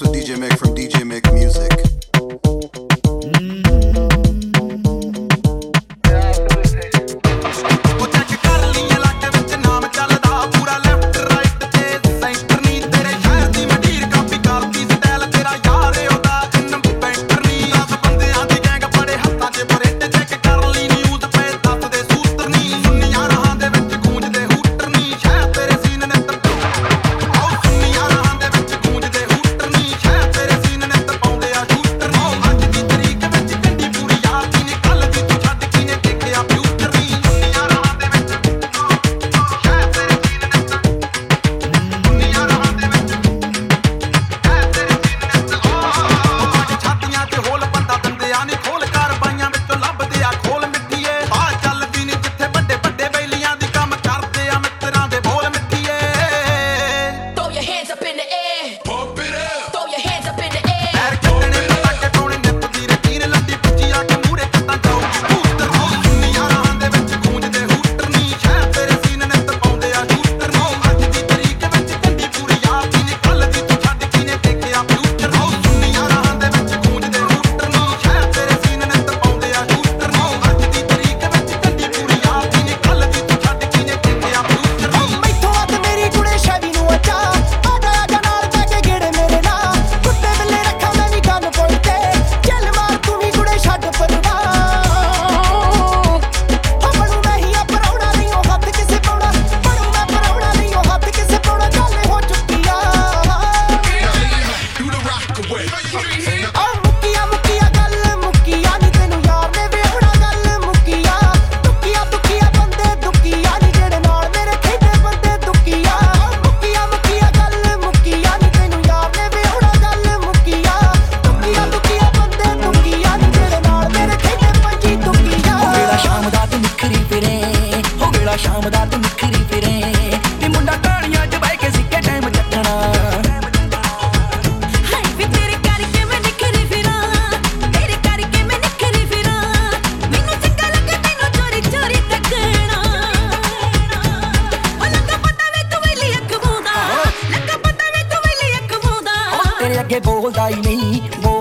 with DJ Mick from DJ Mick Music.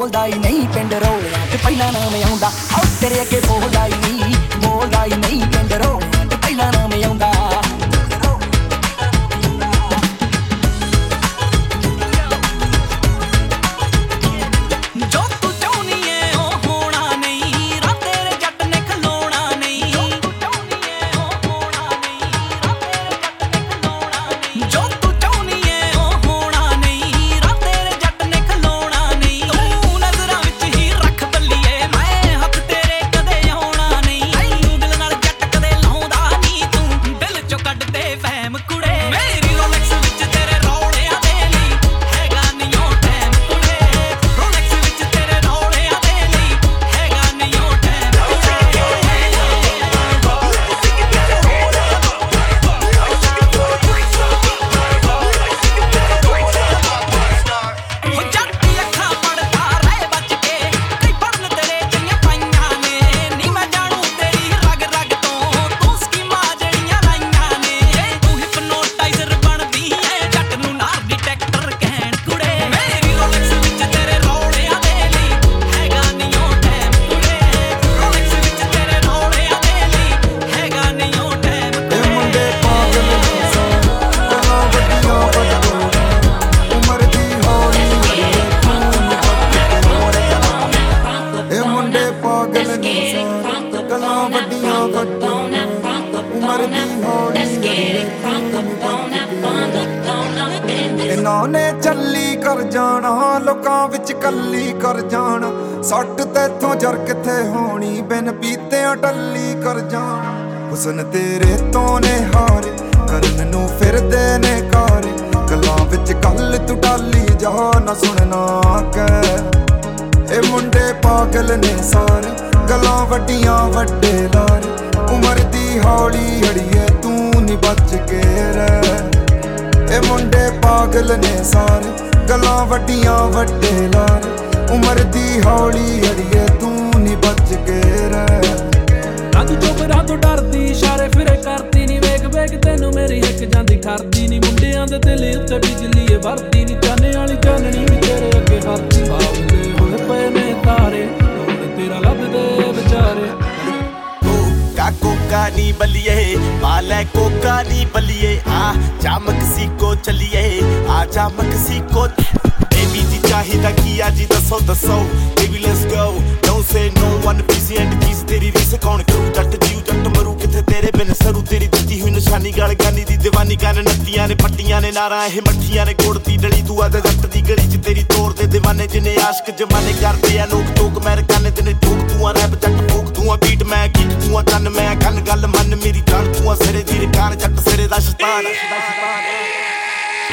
ਬੋਲਦਾ ਹੀ ਨਹੀਂ ਪਿੰਡ ਰੋਲਿਆਂ 'ਚ ਪਹਿਲਾਂ ਨਾਮ ਆਉਂਦਾ ਆਉ ਤੇਰੇ ਅੱਗੇ ਬੋਲਦਾ ਹੀ ਚੱਲੀ ਕਰ ਜਾਣਾ, ਲੋਕਾਂ ਵਿੱਚ ਕੱਲੀ ਕਰ ਜਾਣ। ਸੱਟ ਤੇਥੋਂ ਜਰ ਕਿੱਥੇ ਹੋਣੀ, ਬਿਨ ਪੀਤਿਆਂ ਟੱਲੀ ਕਰ ਜਾਣ। ਹੁਸਨ ਤੇਰੇ ਤੋਂ ਨੇ ਹਾਰੇ, ਕਰਨ ਨੂੰ ਫਿਰਦੇ ਨੇ ਕਾਰੇ। ਗੱਲਾਂ ਵਿੱਚ ਕੱਲ ਤੂੰ ਟਾਲੀ ਜਾ, ਨਾ ਸੁਣਨਾ ਕਹਿ। ਇਹ ਮੁੰਡੇ ਪਾਗਲ ਨੇ ਸਾਰੇ, ਗੱਲਾਂ ਵੱਡੀਆਂ ਵੱਡੇ ਲਾਰ। ਉਮਰ ਦੀ ਹੌਲੀ ਹੜੀਏ, ਤੂੰ ਨਹੀਂ ਬਚ ਕੇ ਰਹਿ। ਇਹ ਮੁੰਡੇ ਪਾਗਲ ਨੇ ਸਾਰੇ, ਗੱਲਾਂ ਵੱਡੀਆਂ ਵੱਡੇ ਲਾਰ। ਉਮਰ ਦੀ ਹੌਲੀ ਅੜੀਏ ਤੂੰ ਨਹੀਂ ਬਚ ਕੇ ਰਹਿ। ਰੰਗ ਜੋਬਰਾ ਤੋਂ ਡਰਦੀ, ਇਸ਼ਾਰੇ ਫਿਰੇ ਕਰਦੀ ਨਹੀਂ ਵੇਖ ਵੇਖ, ਤੈਨੂੰ ਮੇਰੀ ਇੱਕ ਜਾਂਦੀ ਖਰਦੀ ਨਹੀਂ ਮੁੰਡਿਆਂ ਦੇ ਦਿਲ ਉੱਤੇ ਬਿਜਲੀ ਵਰਦੀ ਨਹੀਂ ਚਾਨੇ ਵਾਲੀ ਚਾਨਣੀ ਵੀ ਤੇਰੇ ਅੱਗੇ ਹੱਥ ਆਉਂਦੇ ਹੁਣ ਪਏ ਨੇ ਤਾਰੇ ਤੇਰਾ ਲੱਭਦੇ ਵਿਚਾਰੇ। ਨੀ ਬੱਲੀਏ ਪਾ ਲੈ ਕੋਕਾ ਨੀ ਬੱਲੀਏ। ਆ ਜਾ ਮਕਸੀਕੋ ਚੱਲੀਏ, ਆ ਜਾ ਮਕਸੀਕੋ। ਬੇਬੀ ਜੀ ਚਾਹੀਦਾ ਕੀ ਆ ਜੀ, ਦੱਸੋ ਦੱਸੋ। Baby let's go don't say no one piece and piece ਤੇਰੀ ਰੀਸ ਕੌਣ ਕਰੂ? ਜੱਟ ਜੀਉ ਜੱਟ ਮਰੂ ਕਿੱਥੇ ਤੇਰੇ ਬਿਨ? ਸਰੂ ਤੇਰੀ ਦਿੱਤੀ ਹੋਈ ਨਿਸ਼ਾਨੀ, ਗਲ ਗਾਨੀ ਦੀ ਦੀਵਾਨੀ, ਕੰਨ ਨੱਤੀਆਂ ਨੇ, ਪੱਟੀਆਂ ਨੇ, ਨਾਰਾਂ ਇਹ ਮੱਠੀਆਂ ਨੇ, ਕੋੜਤੀ ਡਲੀ ਤੂੰ ਆ ਜੱਟ ਦੀ ਗਲੀ ਚ, ਤੇਰੀ ਤੋੜ ਦੇ دیਵਾਨੇ ਜਿਨੇ ਆਸ਼ਕ ਜਮਾਨੇ ਕਰਦੇ ਆ। ਲੋਕ ਟੋਕ ਅਮਰੀਕਨ ਤੇ ਨੇ ਠੋਕ ਤੂੰ ਆ ਰੈਪ ਜੱਟ, ਫੂਕ, ਤੂੰ ਆ ਬੀਟ ਮੈਂ ਗੀਤ ਤੂੰ ਆ ਕੰਨ ਸਿਰੇ ਦਾ ਸ਼ੈਤਾਨ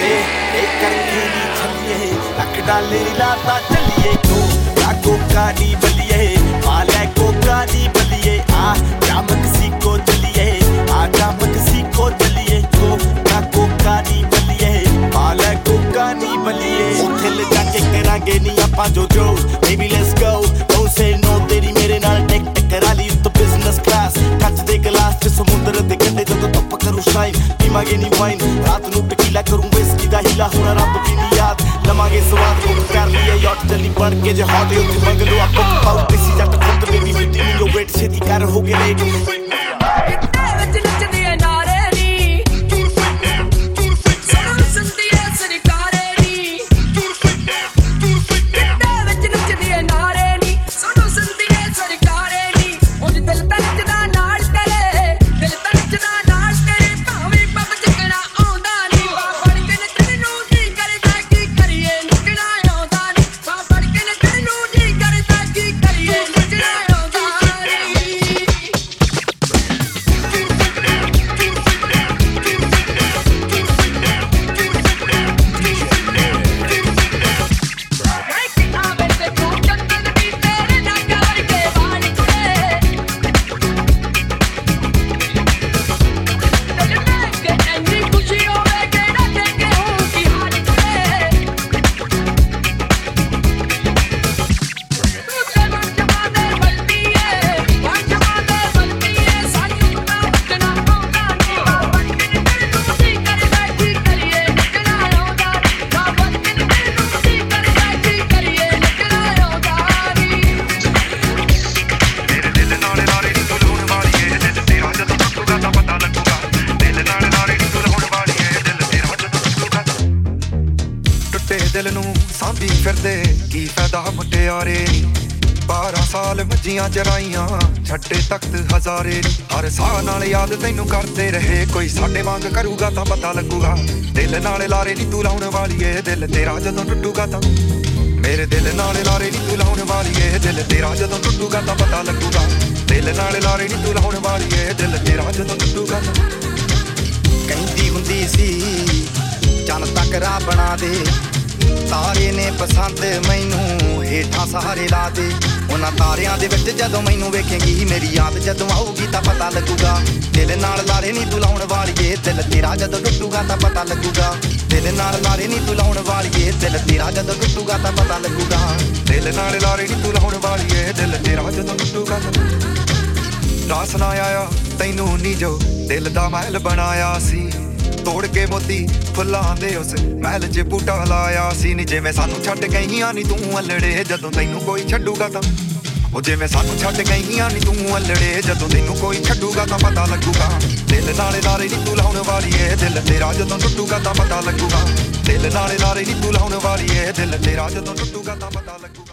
ਏ ਏ ਕਰਕੇ ਨੀ ਛੱਲੀਏ ਲੱਕ ਡਾਲੇ ਨੀ ਲਾਤਾ ਚੱਲੀਏ ਕੋ ਕਾ ਕੋਕਾ ਨੀ ਬੱਲੀਏ ਪਾ ਲੈ ਕੋਕਾ ਨੀ ਬੱਲੀਏ ਆ ਜਾ ਮਕਸੀਕੋ ਚੱਲੀਏ ਆ ਜਾ ਮਕਸੀਕੋ ਚੱਲੀਏ ਕੋ ਕਾ ਕੋਕਾ ਨੀ ਬੱਲੀਏ ਪਾ ਲੈ ਕੋਕਾ ਨੀ ਬੱਲੀਏ ਉੱਥੇ ਪੀਵਾਂਗੇ ਨੀ ਵਾਈਨ ਰਾਤ ਨੂੰ ਟਕੀਲਾ ਕਰੂੰ ਵਿਸਕੀ ਦਾ ਹੀਲਾ ਹੁਣ ਰੱਬ ਦੀ ਨੀ ਯਾਦ ਲਵਾਂਗੇ ਸਵਾਦ ਨੂੰ ਕਰ ਲਈਏ ਯਾਟ ਚੱਲੀ ਬਣ ਕੇ ਜੇ ਹੌਟ ਉੱਥੇ ਮੰਗ ਲਓ ਆਪਾਂ ਪਾਉ ਸੀ ਜੱਟ ਖੁਦ ਬੇਬੀ ਮਿੱਟੀ ਨੂੰ, ਜੋ ਵੇਟ ਛੇਤੀ ਕਰ ਹੋ ਗਏ ਲੇਟ। ਸਾਂਭੀ ਫਿਰਦੇ ਕੀ ਫਾਇਦਾ ਮੁਟਿਆਰੇ? ਨੀ 12 ਸਾਲ ਮੱਜੀਆਂ ਚਰਾਈਆਂ ਛੱਡੇ ਤਖਤ ਹਜ਼ਾਰੇ। ਨੀ ਹਰ ਸਾਹ ਨਾਲ ਯਾਦ ਤੈਨੂੰ ਕਰਦੇ ਰਹੇ, ਕੋਈ ਸਾਡੇ ਵਾਂਗ ਕਰੂਗਾ ਤਾਂ ਪਤਾ ਲੱਗੂਗਾ। ਦਿਲ ਨਾਲ ਲਾਰੇ ਨੀ ਤੂੰ ਲਾਉਣ ਵਾਲੀ ਏ ਦਿਲ ਤੇਰਾ ਜਦੋਂ ਟੁੱਟੂਗਾ ਤਾਂ। ਮੇਰੇ ਦਿਲ ਨਾਲ ਲਾਰੇ ਨੀ ਤੂੰ ਲਾਉਣ ਵਾਲੀ ਏ ਦਿਲ ਤੇਰਾ ਜਦੋਂ ਟੁੱਟੂਗਾ ਤਾਂ ਪਤਾ ਲੱਗੂਗਾ। ਦਿਲ ਨਾਲ ਲਾਰੇ ਨੀ ਤੂੰ ਲਾਉਣ ਵਾਲੀ ਏ ਦਿਲ ਤੇਰਾ ਜਦੋਂ ਟੁੱਟੂਗਾ ਤਾਂ। ਕਹਿੰਦੀ ਹੁੰਦੀ ਸੀ ਚੰਨ ਤੱਕ ਰਾਹ ਬਣਾ ਦੇ। ਤਾਰੇ ਨੇ ਪਸੰਦ ਮੈਨੂੰ ਹੇਠਾਂ ਸਹਾਰੇ ਲਾ ਦੇ। ਉਹਨਾਂ ਤਾਰਿਆਂ ਦੇ ਵਿੱਚ ਜਦੋਂ ਮੈਨੂੰ ਵੇਖੇਂਗੀ ਮੇਰੀ ਯਾਦ, ਜਦੋਂ ਆਊਗੀ ਤਾਂ ਪਤਾ ਲੱਗੂਗਾ। ਦਿਲ ਨਾਲ ਲਾਰੇ ਨਹੀਂ ਤੂੰ ਲਾਉਣ ਵਾਲੀਏ, ਦਿਲ ਤੇਰਾ ਜਦੋਂ ਟੁੱਟੂਗਾ ਤਾਂ ਪਤਾ ਲੱਗੂਗਾ। ਦਿਲ ਨਾਲ ਲਾਰੇ ਨਹੀਂ ਤੂੰ ਲਾਉਣ ਵਾਲੀਏ, ਦਿਲ ਤੇਰਾ ਜਦੋਂ ਟੁੱਟੂਗਾ ਤਾਂ ਪਤਾ ਲੱਗੂਗਾ। ਦਿਲ ਨਾਲ ਲਾਰੇ ਨੀ ਤੂੰ ਲਾਉਣ ਵਾਲੀ ਏ ਦਿਲ ਤੇਰਾ ਜਦੋਂ ਟੁੱਟੂਗਾ ਤਾਂ ਰਾਸ ਨਾ ਆਇਆ, ਤੈਨੂੰ ਨੀ ਜੋ ਦਿਲ ਦਾ ਮਹਿਲ ਬਣਾਇਆ ਸੀ। ਤੋੜ ਕੇ ਮੋਤੀ ਫੁੱਲਾਂ ਦੇ ਉਸ ਮਹਿਲ 'ਚ ਬੂਟਾ ਲਾਇਆ ਸੀ ਨੀ, ਜਿਵੇਂ ਸਾਨੂੰ ਛੱਡ ਗਈਆਂ ਨੀ ਤੂੰ ਅਲੜੇ, ਜਦੋਂ ਤੈਨੂੰ ਕੋਈ ਛੱਡੂਗਾ ਤਾਂ। ਉਹ ਜਿਵੇਂ ਸਾਨੂੰ ਛੱਡ ਗਈਆਂ ਨੀ ਤੂੰ ਅਲੜੇ, ਜਦੋਂ ਤੈਨੂੰ ਕੋਈ ਛੱਡੂਗਾ ਤਾਂ ਪਤਾ ਲੱਗੂਗਾ। ਦਿਲ ਨਾਲੇ ਲਾਰੇ ਨੀ ਤੂੰ ਲਾਉਣ ਵਾਲੀ ਏ ਦਿਲ ਤੇਰਾ ਜਦੋਂ ਟੁੱਟੂਗਾ ਤਾਂ ਪਤਾ ਲੱਗੂਗਾ। ਦਿਲ ਨਾਲੇ ਲਾਰੇ ਨੀ ਤੂੰ ਲਾਉਣ ਵਾਲੀ ਏ ਦਿਲ ਤੇਰਾ ਜਦੋਂ ਟੁੱਟੂਗਾ ਤਾਂ ਪਤਾ ਲੱਗੂਗਾ।